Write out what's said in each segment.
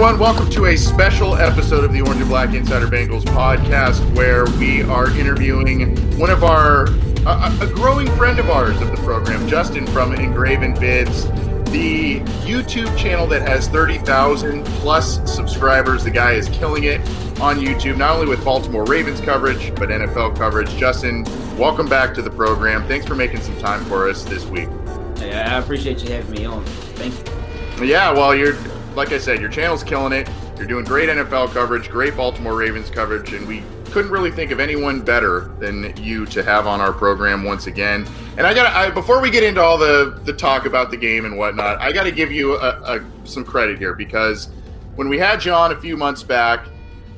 Everyone, welcome to a special episode of the Orange and Black Insider Bengals podcast where we are interviewing one of our, a, a growing friend of ours of the program, Justin from Ingraven Vids, the YouTube channel that has 30,000 plus subscribers. The guy is killing it on YouTube, not only with Baltimore Ravens coverage, but NFL coverage. Justin, welcome back to the program. Thanks for making some time for us this week. I appreciate you having me on. Thank you. Yeah, well, you're like I said, your channel's killing it. You're doing great NFL coverage, great Baltimore Ravens coverage, and we couldn't really think of anyone better than you to have on our program once again. And I got to before we get into all the the talk about the game and whatnot, I got to give you a, a, some credit here because when we had you on a few months back,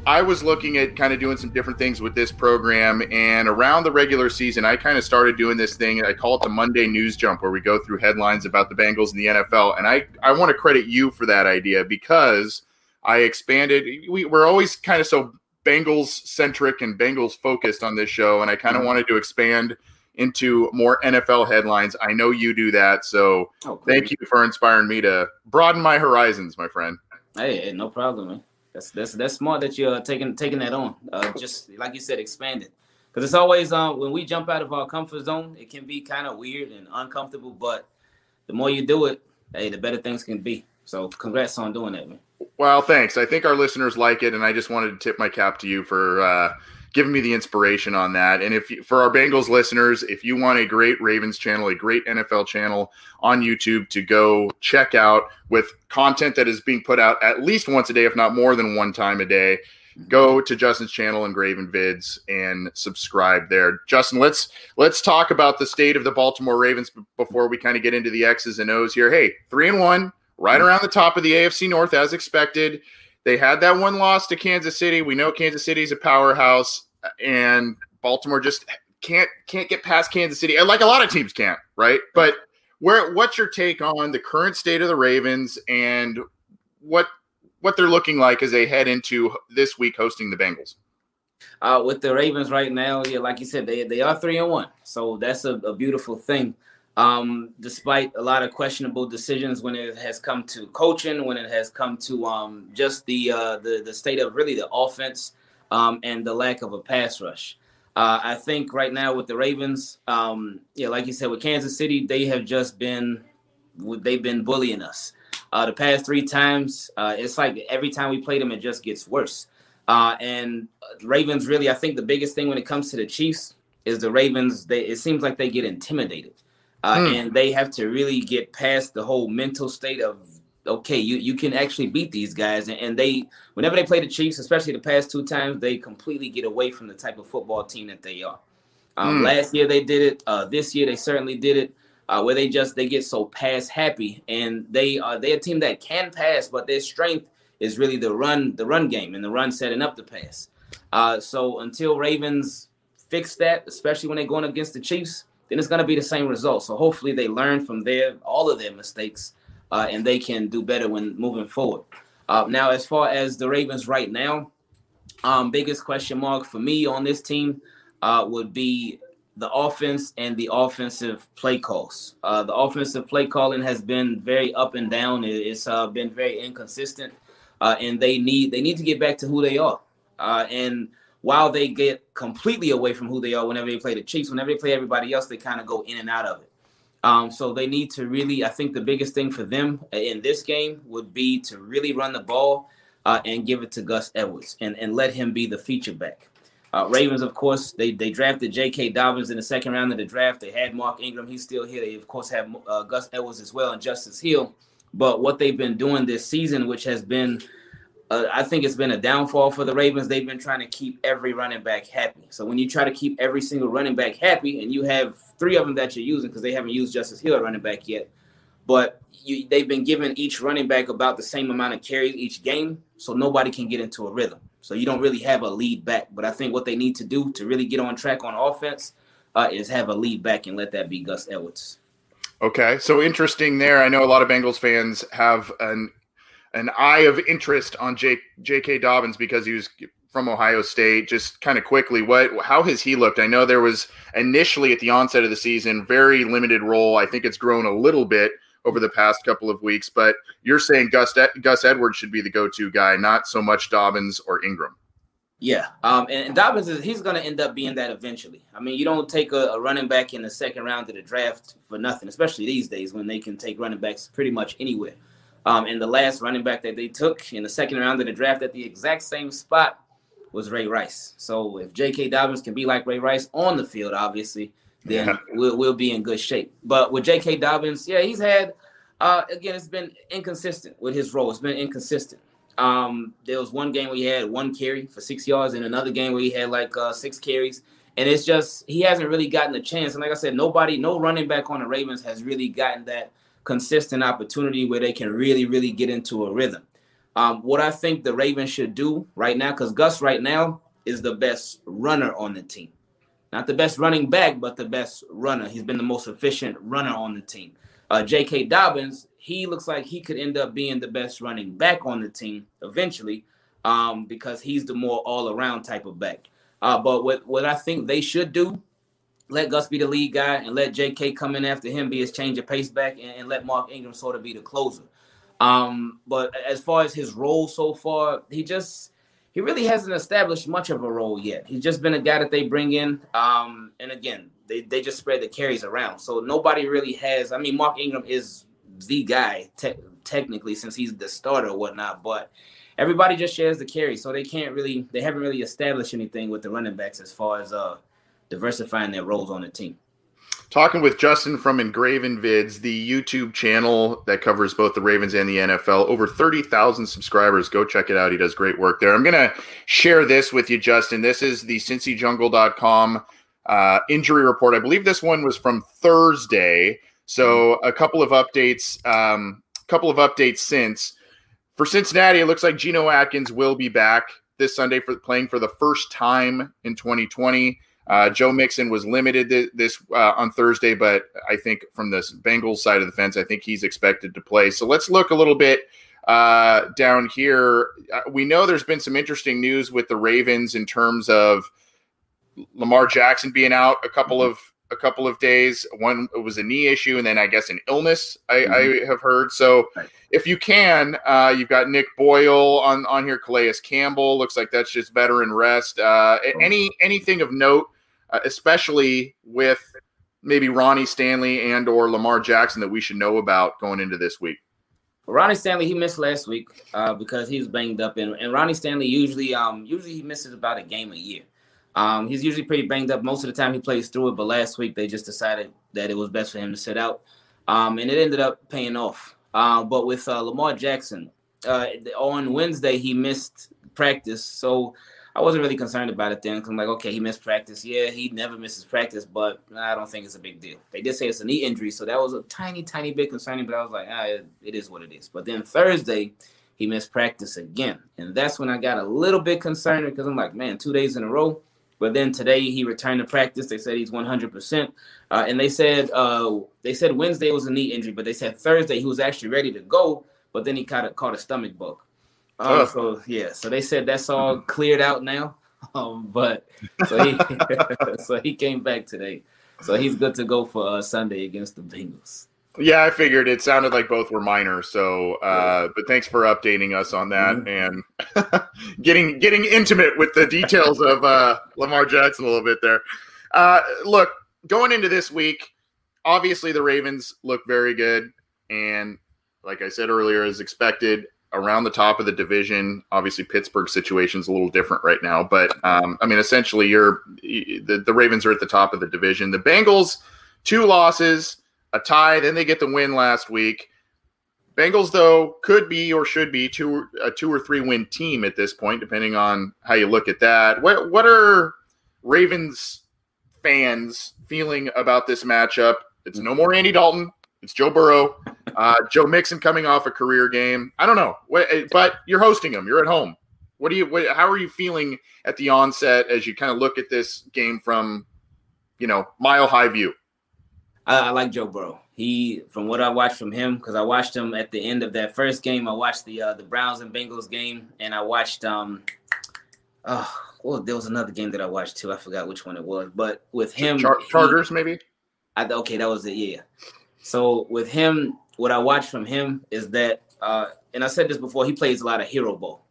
I was looking at kind of doing some different things with this program. And around the regular season, I kind of started doing this thing. I call it the Monday News Jump, where we go through headlines about the Bengals and the NFL. And I, I want to credit you for that idea because I expanded. We, we're always kind of so Bengals centric and Bengals focused on this show. And I kind of mm-hmm. wanted to expand into more NFL headlines. I know you do that. So oh, thank you for inspiring me to broaden my horizons, my friend. Hey, no problem, man. That's that's that's smart that you're taking taking that on. Uh, just like you said, expand it. Because it's always um, when we jump out of our comfort zone, it can be kind of weird and uncomfortable. But the more you do it, hey, the better things can be. So congrats on doing that, man. Well, thanks. I think our listeners like it, and I just wanted to tip my cap to you for uh, giving me the inspiration on that. And if for our Bengals listeners, if you want a great Ravens channel, a great NFL channel on YouTube to go check out with content that is being put out at least once a day, if not more than one time a day, go to Justin's channel Ingraven Vids and subscribe there. Justin, let's let's talk about the state of the Baltimore Ravens before we kind of get into the X's and O's here. Hey, three and one, right around the top of the AFC North as expected. They had that one loss to Kansas City. We know Kansas City's a powerhouse, and Baltimore just can't can't get past Kansas City. Like a lot of teams can't, right? But where what's your take on the current state of the Ravens and what what they're looking like as they head into this week hosting the Bengals? Uh, with the Ravens right now, yeah, like you said, they they are three and one, so that's a, a beautiful thing um, despite a lot of questionable decisions when it has come to coaching, when it has come to um, just the, uh, the the state of really the offense um, and the lack of a pass rush. Uh, I think right now with the Ravens, um, yeah, like you said, with Kansas City, they have just been they've been bullying us. Uh, the past three times, uh, it's like every time we play them, it just gets worse. Uh, and Ravens really, I think the biggest thing when it comes to the Chiefs is the Ravens. They it seems like they get intimidated uh, mm. and they have to really get past the whole mental state of okay, you you can actually beat these guys, and, and they whenever they play the Chiefs, especially the past two times, they completely get away from the type of football team that they are. Um, mm. Last year they did it. Uh, this year they certainly did it. Uh, where they just they get so pass happy, and they are they're a team that can pass, but their strength is really the run the run game and the run setting up the pass. Uh, so until Ravens fix that, especially when they're going against the Chiefs, then it's going to be the same result. So hopefully they learn from their all of their mistakes uh, and they can do better when moving forward. Uh, now, as far as the Ravens right now, um, biggest question mark for me on this team uh, would be the offense and the offensive play calls. Uh, the offensive play calling has been very up and down. It's uh, been very inconsistent, uh, and they need they need to get back to who they are. and while they get completely away from who they are whenever they play the Chiefs, whenever they play everybody else, they kind of go in and out of it. Um, so they need to really, I think the biggest thing for them in this game would be to really run the ball uh, and give it to Gus Edwards and, and let him be the feature back. Uh, Ravens, of course, they they drafted J.K. Dobbins in the second round of the draft. They had Mark Ingram; he's still here. They of course have uh, Gus Edwards as well and Justice Hill. But what they've been doing this season, which has been uh, I think it's been a downfall for the Ravens. They've been trying to keep every running back happy. So when you try to keep every single running back happy, and you have three of them that you're using because they haven't used Justice Hill running back yet, but you, they've been giving each running back about the same amount of carries each game, so nobody can get into a rhythm. So you don't really have a lead back. But I think what they need to do to really get on track on offense uh, is have a lead back and let that be Gus Edwards. Okay, so interesting there. I know a lot of Bengals fans have an an eye of interest on J, J.K. Dobbins because he was from Ohio State. Just kind of quickly, what how has he looked? I know there was initially at the onset of the season very limited role. I think it's grown a little bit over the past couple of weeks. But you're saying Gus Gus Edwards should be the go-to guy, not so much Dobbins or Ingram. Yeah, um, and, and Dobbins is he's going to end up being that eventually. I mean, you don't take a, a, running back in the second round of the draft for nothing, especially these days when they can take running backs pretty much anywhere. Um, and the last running back that they took in the second round of the draft at the exact same spot was Ray Rice. So if J.K. Dobbins can be like Ray Rice on the field, obviously, then yeah. we'll, we'll be in good shape. But with J.K. Dobbins, yeah, he's had uh, again, it's been inconsistent with his role. It's been inconsistent. Um, there was one game where he had one carry for six yards, and another game where he had like uh, six carries. And it's just he hasn't really gotten a chance. And like I said, nobody, no running back on the Ravens has really gotten that consistent opportunity where they can really, really get into a rhythm. Um, what I think the Ravens should do right now, because Gus right now is the best runner on the team. Not the best running back, but the best runner. He's been the most efficient runner on the team. Uh, J.K. Dobbins, he looks like he could end up being the best running back on the team eventually um, because he's the more all around type of back. Uh, but what, what I think they should do, let Gus be the lead guy and let J.K. come in after him, be his change of pace back, and, and let Mark Ingram sort of be the closer. Um, but as far as his role so far, he just he really hasn't established much of a role yet. He's just been a guy that they bring in. Um, and again, they, they just spread the carries around. So nobody really has. I mean, Mark Ingram is the guy te- technically since he's the starter or whatnot, but everybody just shares the carry. So they can't really, they haven't really established anything with the running backs as far as uh diversifying their roles on the team talking with Justin from Ingraven Vids, the YouTube channel that covers both the Ravens and the NFL. Over 30,000 subscribers. Go check it out. He does great work there. I'm going to share this with you, Justin. This is the CincyJungle.com uh, injury report. I believe this one was from Thursday. So a couple of updates, um, a couple of updates since. For Cincinnati, it looks like Geno Atkins will be back this Sunday for playing for the first time in 2020. Uh, Joe Mixon was limited th- this uh, on Thursday, but I think from the Bengals side of the fence, I think he's expected to play. So let's look a little bit uh, down here. Uh, we know there's been some interesting news with the Ravens in terms of Lamar Jackson being out a couple mm-hmm. of a couple of days. One it was a knee issue, and then I guess an illness. I, mm-hmm. I have heard. So right. if you can, uh, you've got Nick Boyle on on here. Calais Campbell looks like that's just veteran rest. Uh, oh. Any anything of note, uh, especially with maybe Ronnie Stanley and or Lamar Jackson that we should know about going into this week. Ronnie Stanley he missed last week uh, because he was banged up, and, and Ronnie Stanley usually um usually he misses about a game a year. Um, he's usually pretty banged up most of the time he plays through it, but last week they just decided that it was best for him to sit out, um, and it ended up paying off. Uh, but with uh, Lamar Jackson, uh, on Wednesday he missed practice, so I wasn't really concerned about it then. Cause I'm like, okay, he missed practice. Yeah, he never misses practice, but I don't think it's a big deal. They did say it's a knee injury, so that was a tiny, tiny bit concerning. But I was like, ah, it, it is what it is. But then Thursday he missed practice again, and that's when I got a little bit concerned because I'm like, man, two days in a row but then today he returned to practice. They said he's 100%. Uh, and they said uh, they said Wednesday was a knee injury, but they said Thursday he was actually ready to go, but then he caught a, caught a stomach bug. Um. So yeah, so they said that's all cleared out now. Um, but so he so he came back today, so he's good to go for uh, Sunday against the Bengals. Yeah, I figured it sounded like both were minor. So, uh, but thanks for updating us on that mm-hmm. and getting getting intimate with the details of uh, Lamar Jackson a little bit there. Uh, look, going into this week, obviously the Ravens look very good, and like I said earlier, as expected, around the top of the division. Obviously, Pittsburgh's situation is a little different right now, but um, I mean, essentially, you're the the Ravens are at the top of the division. The Bengals, two losses a tie. Then they get the win last week. Bengals, though, could be or should be two a two or three win team at this point, depending on how you look at that. What what are Ravens fans feeling about this matchup? It's no more Andy Dalton. It's Joe Burrow, uh, Joe Mixon coming off a career game. I don't know, but you're hosting them. You're at home. What do you? What, how are you feeling at the onset as you kind of look at this game from, you know, mile high view? I, I like Joe Burrow. He, from what I watched from him, because I watched him at the end of that first game. I watched the uh, the Browns and Bengals game, and I watched um, oh, well, there was another game that I watched too. I forgot which one it was, but with him, Char- Chargers he, maybe. I, okay, that was it. Yeah. So with him, what I watched from him is that, uh, and I said this before, he plays a lot of hero ball.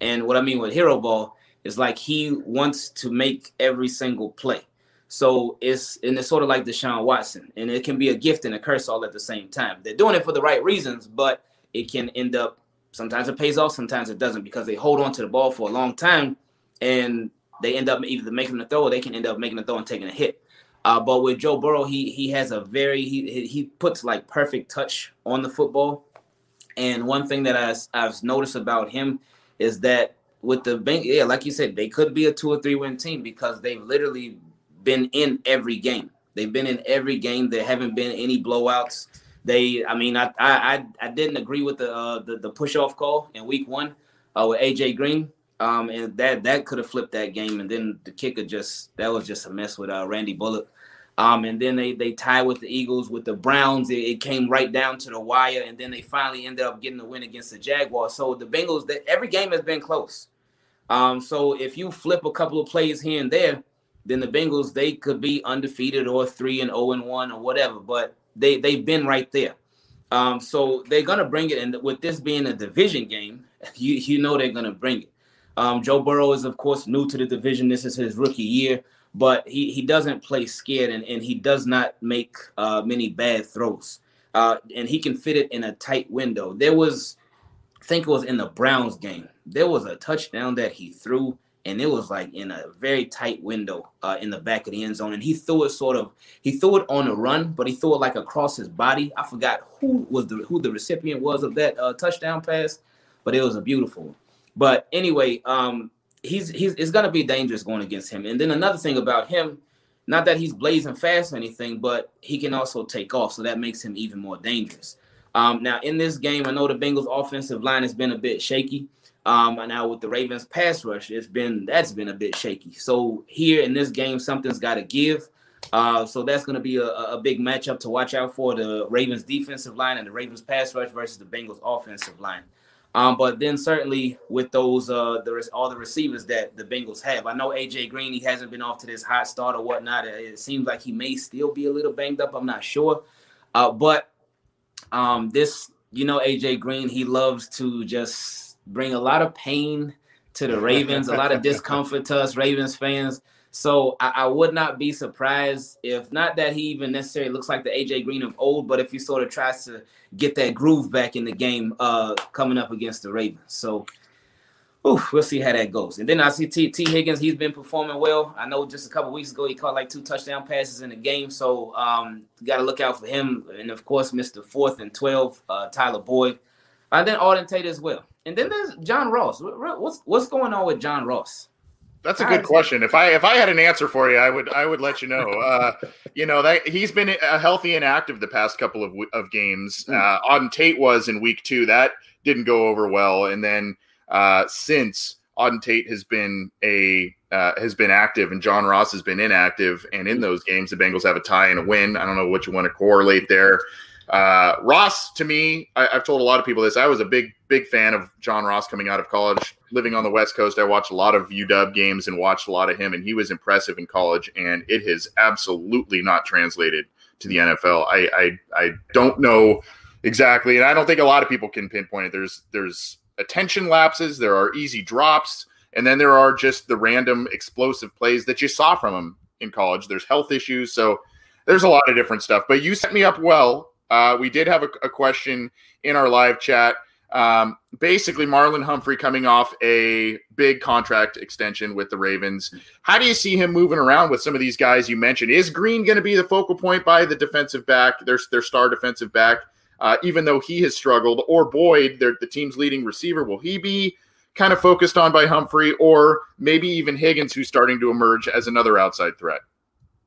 And what I mean with hero ball is like he wants to make every single play. So it's and it's sort of like Deshaun Watson, and it can be a gift and a curse all at the same time. They're doing it for the right reasons, but it can end up sometimes it pays off, sometimes it doesn't because they hold on to the ball for a long time, and they end up either making the throw or they can end up making the throw and taking a hit. Uh, but with Joe Burrow, he he has a very he he puts like perfect touch on the football. And one thing that I, I've noticed about him is that with the bank, yeah, like you said, they could be a two or three win team because they've literally been in every game. They've been in every game. There haven't been any blowouts. They, I mean, I I I didn't agree with the uh, the, the push off call in week one uh, with AJ Green. Um, and that that could have flipped that game. And then the kicker just that was just a mess with uh, Randy Bullock. Um, and then they they tied with the Eagles with the Browns. It, it, came right down to the wire, and then they finally ended up getting the win against the Jaguars. So the Bengals, that every game has been close. Um, so if you flip a couple of plays here and there, then the Bengals they could be undefeated or three and zero oh and one or whatever. But they they've been right there. Um, so they're gonna bring it, and with this being a division game, you you know they're gonna bring it. Um, Joe Burrow is of course new to the division. This is his rookie year but he, he doesn't play scared and, and he does not make uh, many bad throws. Uh, and he can fit it in a tight window. There was, I think it was in the Browns game, there was a touchdown that he threw, and it was like in a very tight window uh, in the back of the end zone. And he threw it sort of, he threw it on a run, but he threw it like across his body. I forgot who was the who the recipient was of that uh, touchdown pass, but it was a beautiful. But anyway, um, he's he's it's gonna be dangerous going against him. And then another thing about him, not that he's blazing fast or anything, but he can also take off, so that makes him even more dangerous. Um, now in this game, I know the Bengals' offensive line has been a bit shaky. Um, and now with the Ravens' pass rush, it's been that's been a bit shaky. So here in this game, something's got to give. Uh, so that's going to be a, a big matchup to watch out for the Ravens' defensive line and the Ravens' pass rush versus the Bengals' offensive line. Um, but then certainly with those uh there is all the receivers that the Bengals have. I know AJ Green, he hasn't been off to this hot start or whatnot. It seems like he may still be a little banged up. I'm not sure. Uh, but um this, you know, AJ Green, he loves to just bring a lot of pain to the Ravens, a lot of discomfort to us Ravens fans. So I, I, would not be surprised if not that he even necessarily looks like the AJ Green of old, but if he sort of tries to get that groove back in the game uh, coming up against the Ravens. So we'll see how that goes. And then I see T, Tee Higgins, he's been performing well. I know just a couple weeks ago he caught like two touchdown passes in the game. So um, got to look out for him. And of course, Mr. Fourth and 12, uh, Tyler Boyd. And then Auden Tate as well. And then there's John Ross. What's what's going on with John Ross? That's a good question. If I if I had an answer for you, I would I would let you know. Uh, you know that he's been a healthy and active the past couple of of games. Hmm. Uh, Auden Tate was in week two. That didn't go over well, and then uh, since Auden Tate has been a uh, has been active, and John Ross has been inactive. And in those games, the Bengals have a tie and a win. I don't know what you want to correlate there. Uh, Ross, to me, I, have told a lot of people this. I was a big, big fan of John Ross coming out of college. Living on the West Coast, I watched a lot of UW games and watched a lot of him, and he was impressive in college. And it has absolutely not translated to the NFL. I, I, I don't know exactly, and I don't think a lot of people can pinpoint it. There's, there's attention lapses. There are easy drops, and then there are just the random explosive plays that you saw from him in college. There's health issues, so there's a lot of different stuff. But you set me up well uh, we did have a, a, question in our live chat. Um, basically, Marlon Humphrey coming off a big contract extension with the Ravens. How do you see him moving around with some of these guys you mentioned? Is Green going to be the focal point by the defensive back, their, their star defensive back, uh, even though he has struggled? Or Boyd, the team's leading receiver, will he be kind of focused on by Humphrey, or maybe even Higgins, who's starting to emerge as another outside threat?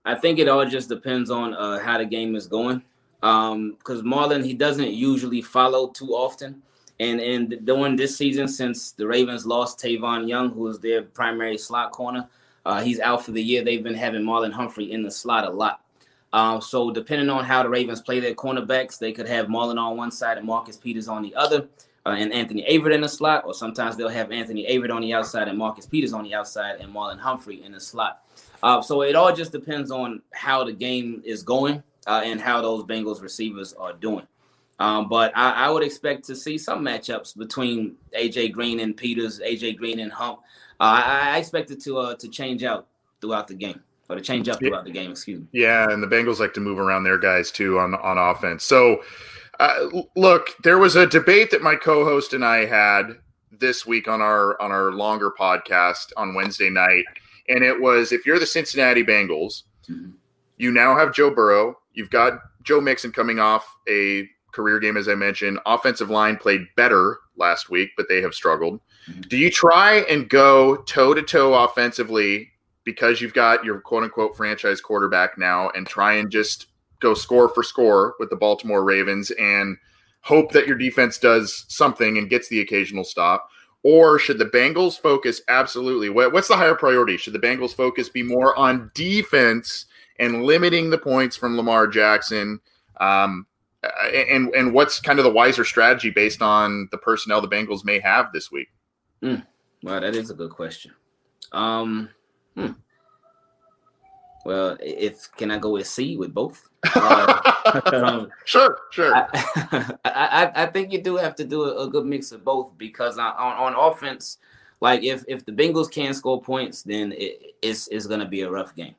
I think it all just depends on uh, how the game is going because um, Marlon he doesn't usually follow too often. And and during this season, since the Ravens lost Tavon Young, who is their primary slot corner, uh, he's out for the year. They've been having Marlon Humphrey in the slot a lot. Um, so depending on how the Ravens play their cornerbacks, they could have Marlon on one side and Marcus Peters on the other, uh, and Anthony Averett in the slot, or sometimes they'll have Anthony Averett on the outside and Marcus Peters on the outside and Marlon Humphrey in the slot. Uh, so it all just depends on how the game is going uh, and how those Bengals receivers are doing. Um, but I, I, would expect to see some matchups between AJ Green and Peters, AJ Green and Hump. Uh, I, I, expect it to uh, to change out throughout the game or to change up throughout the game. Excuse me. Yeah, and the Bengals like to move around their guys too on on offense. So, uh, look, there was a debate that my co-host and I had this week on our on our longer podcast on Wednesday night, and it was if you're the Cincinnati Bengals, mm-hmm. you now have Joe Burrow, you've got Joe Mixon coming off a career game, as I mentioned. Offensive line played better last week, but they have struggled. Mm-hmm. Do you try and go toe to toe offensively because you've got your quote unquote franchise quarterback now and try and just go score for score with the Baltimore Ravens and hope that your defense does something and gets the occasional stop? Or should the Bengals focus absolutely? What's the higher priority? Should the Bengals focus be more on defense and limiting the points from Lamar Jackson? Um, and and what's kind of the wiser strategy based on the personnel the Bengals may have this week? Mm, well, that is a good question. Um, hmm. Well, if can I go with C with both? Uh, um, sure, sure. I, I, I, think you do have to do a, a good mix of both because on, on, offense, like if if the Bengals can score points, then it, it's it's going to be a rough game.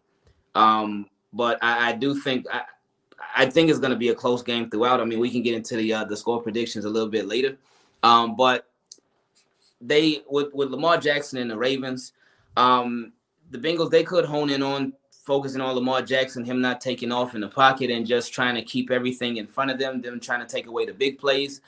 Um, but I, I do think I, I think it's going to be a close game throughout. I mean, we can get into the uh, the score predictions a little bit later, um, but they with with Lamar Jackson and the Ravens, um, the Bengals they could hone in on focusing on Lamar Jackson, him not taking off in the pocket and just trying to keep everything in front of them, them trying to take away the big plays,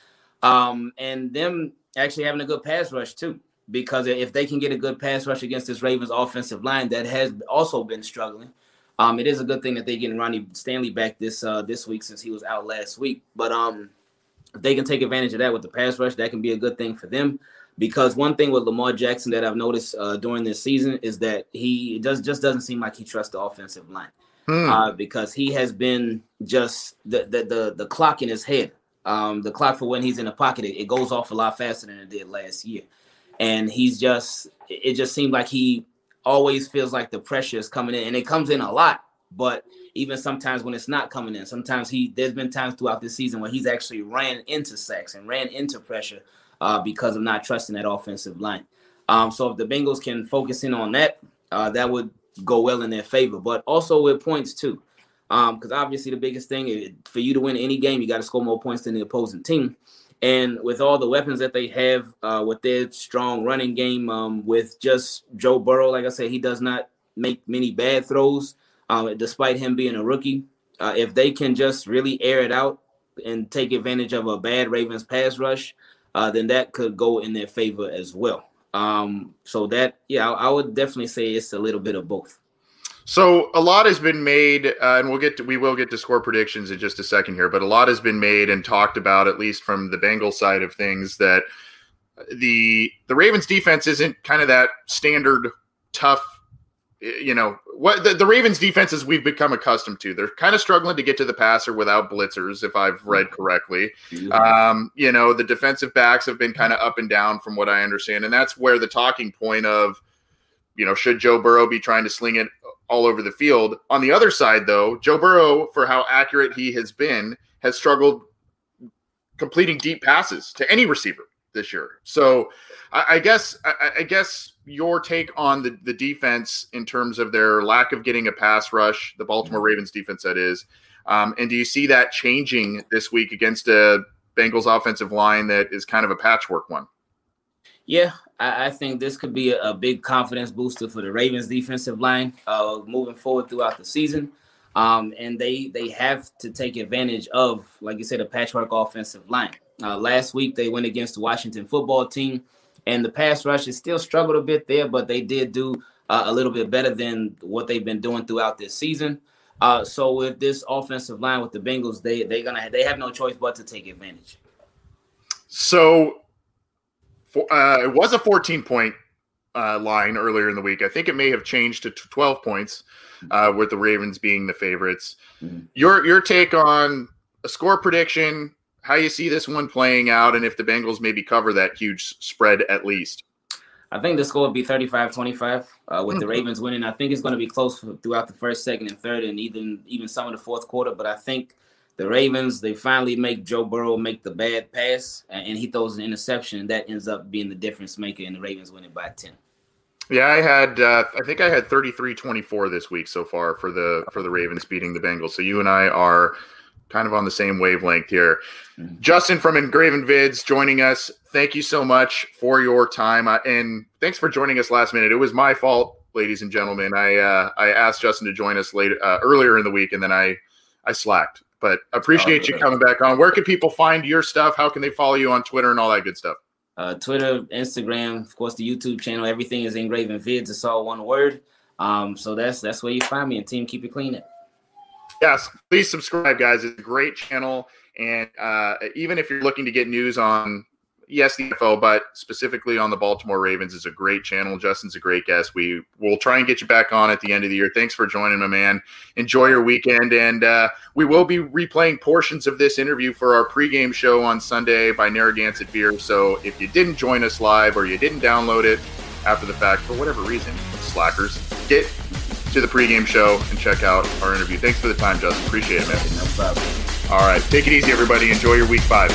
um, and them actually having a good pass rush too. Because if they can get a good pass rush against this Ravens offensive line that has also been struggling, um, it is a good thing that they getting Ronnie Stanley back this uh, this week since he was out last week. But um, if they can take advantage of that with the pass rush, that can be a good thing for them. Because one thing with Lamar Jackson that I've noticed uh, during this season is that he does just doesn't seem like he trusts the offensive line. Hmm. Uh, because he has been just the, the the the clock in his head. Um, the clock for when he's in the pocket, it, it goes off a lot faster than it did last year. And he's just it just seemed like he always feels like the pressure is coming in, and it comes in a lot. But even sometimes when it's not coming in, sometimes he there's been times throughout this season where he's actually ran into sacks and ran into pressure uh, because of not trusting that offensive line. Um, so if the Bengals can focus in on that, uh, that would go well in their favor. But also with points too, because um, obviously the biggest thing is for you to win any game, you got to score more points than the opposing team. And with all the weapons that they have, uh, with their strong running game, um, with just Joe Burrow, like I said, he does not make many bad throws, um, despite him being a rookie. Uh, if they can just really air it out and take advantage of a bad Ravens pass rush, uh, then that could go in their favor as well. Um, so that, yeah, I, I would definitely say it's a little bit of both. So a lot has been made, uh, and we'll get to we will get to score predictions in just a second here. But a lot has been made and talked about, at least from the Bengals side of things, that the the Ravens defense isn't kind of that standard tough. You know what the, the Ravens defenses we've become accustomed to. They're kind of struggling to get to the passer without blitzers, if I've read correctly. Um, you know the defensive backs have been kind of up and down from what I understand, and that's where the talking point of you know, should Joe Burrow be trying to sling it all over the field. On the other side, though, Joe Burrow, for how accurate he has been, has struggled completing deep passes to any receiver this year. So I, I guess I, I, guess your take on the, the defense in terms of their lack of getting a pass rush, the Baltimore mm-hmm. Ravens defense that is. Um, and do you see that changing this week against a Bengals offensive line that is kind of a patchwork one? Yeah, I, I think this could be a, a, big confidence booster for the Ravens defensive line uh, moving forward throughout the season. Um, and they they have to take advantage of, like you said, a patchwork offensive line. Uh, last week they went against the Washington football team, and the pass rush has still struggled a bit there, but they did do uh, a little bit better than what they've been doing throughout this season. Uh, so with this offensive line with the Bengals, they they gonna they have no choice but to take advantage. So uh, it was a 14 point uh, line earlier in the week. I think it may have changed to 12 points, uh, with the Ravens being the favorites. Mm-hmm. Your your take on a score prediction, how you see this one playing out, and if the Bengals maybe cover that huge spread at least. I think the score will be 35 25 uh, with the hmm. Ravens winning. I think it's going to be close throughout the first, second, and third, and even even some of the fourth quarter. But I think the Ravens, they finally make Joe Burrow make the bad pass, and he throws an interception, and that ends up being the difference maker, and the Ravens win it by 10. Yeah, I had uh, I think I had 33-24 this week so far for the for the Ravens beating the Bengals. So you and I are kind of on the same wavelength here. Mm-hmm. Justin from Ingraven Vids joining us. Thank you so much for your time uh, and thanks for joining us last minute. It was my fault, ladies and gentlemen. I uh, I asked Justin to join us later uh, earlier in the week and then I I slacked. But appreciate you coming back on. Where can people find your stuff? How can they follow you on Twitter and all that good stuff? Uh, Twitter, Instagram, of course, the YouTube channel. Everything is Engraving Vids. It's all one word. Um, so that's that's where you find me. And team, keep it clean. Yes, please subscribe, guys. It's a great channel, and uh, even if you're looking to get news on yes, the NFL, but specifically on the Baltimore Ravens is a great channel. Justin's a great guest. We will try and get you back on at the end of the year. Thanks for joining, my man. Enjoy your weekend, and uh, we will be replaying portions of this interview for our pregame show on Sunday by Narragansett Beer. So if you didn't join us live or you didn't download it after the fact for whatever reason, slackers, get to the pregame show and check out our interview. Thanks for the time, Justin. Appreciate it, man. No problem. All right, take it easy, everybody. Enjoy your week five.